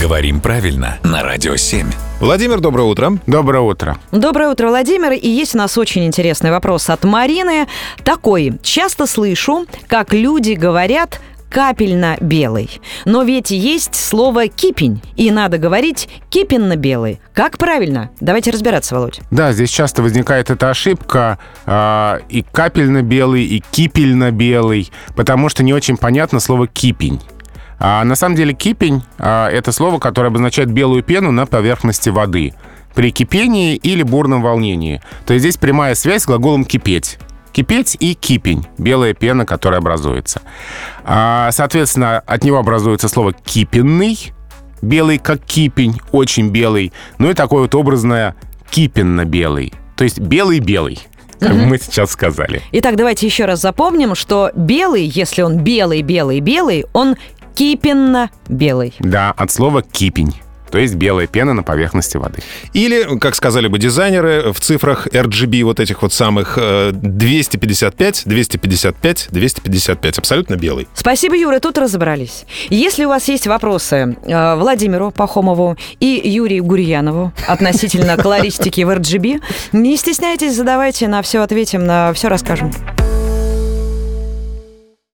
Говорим правильно на Радио 7. Владимир, доброе утро. Доброе утро. Доброе утро, Владимир. И есть у нас очень интересный вопрос от Марины. Такой. Часто слышу, как люди говорят капельно-белый. Но ведь есть слово «кипень», и надо говорить «кипенно-белый». Как правильно? Давайте разбираться, Володь. Да, здесь часто возникает эта ошибка э, и капельно-белый, и кипельно-белый, потому что не очень понятно слово «кипень». А на самом деле кипень а, это слово, которое обозначает белую пену на поверхности воды при кипении или бурном волнении. То есть здесь прямая связь с глаголом кипеть. Кипеть и кипень, белая пена, которая образуется. А, соответственно, от него образуется слово кипенный, белый как кипень, очень белый, ну и такое вот образное кипенно-белый, то есть белый-белый как мы сейчас сказали. Итак, давайте еще раз запомним, что белый, если он белый-белый-белый, он кипенно-белый. Да, от слова кипень то есть белая пена на поверхности воды. Или, как сказали бы дизайнеры, в цифрах RGB вот этих вот самых 255, 255, 255, абсолютно белый. Спасибо, Юра, тут разобрались. Если у вас есть вопросы э, Владимиру Пахомову и Юрию Гурьянову относительно колористики в RGB, не стесняйтесь, задавайте, на все ответим, на все расскажем.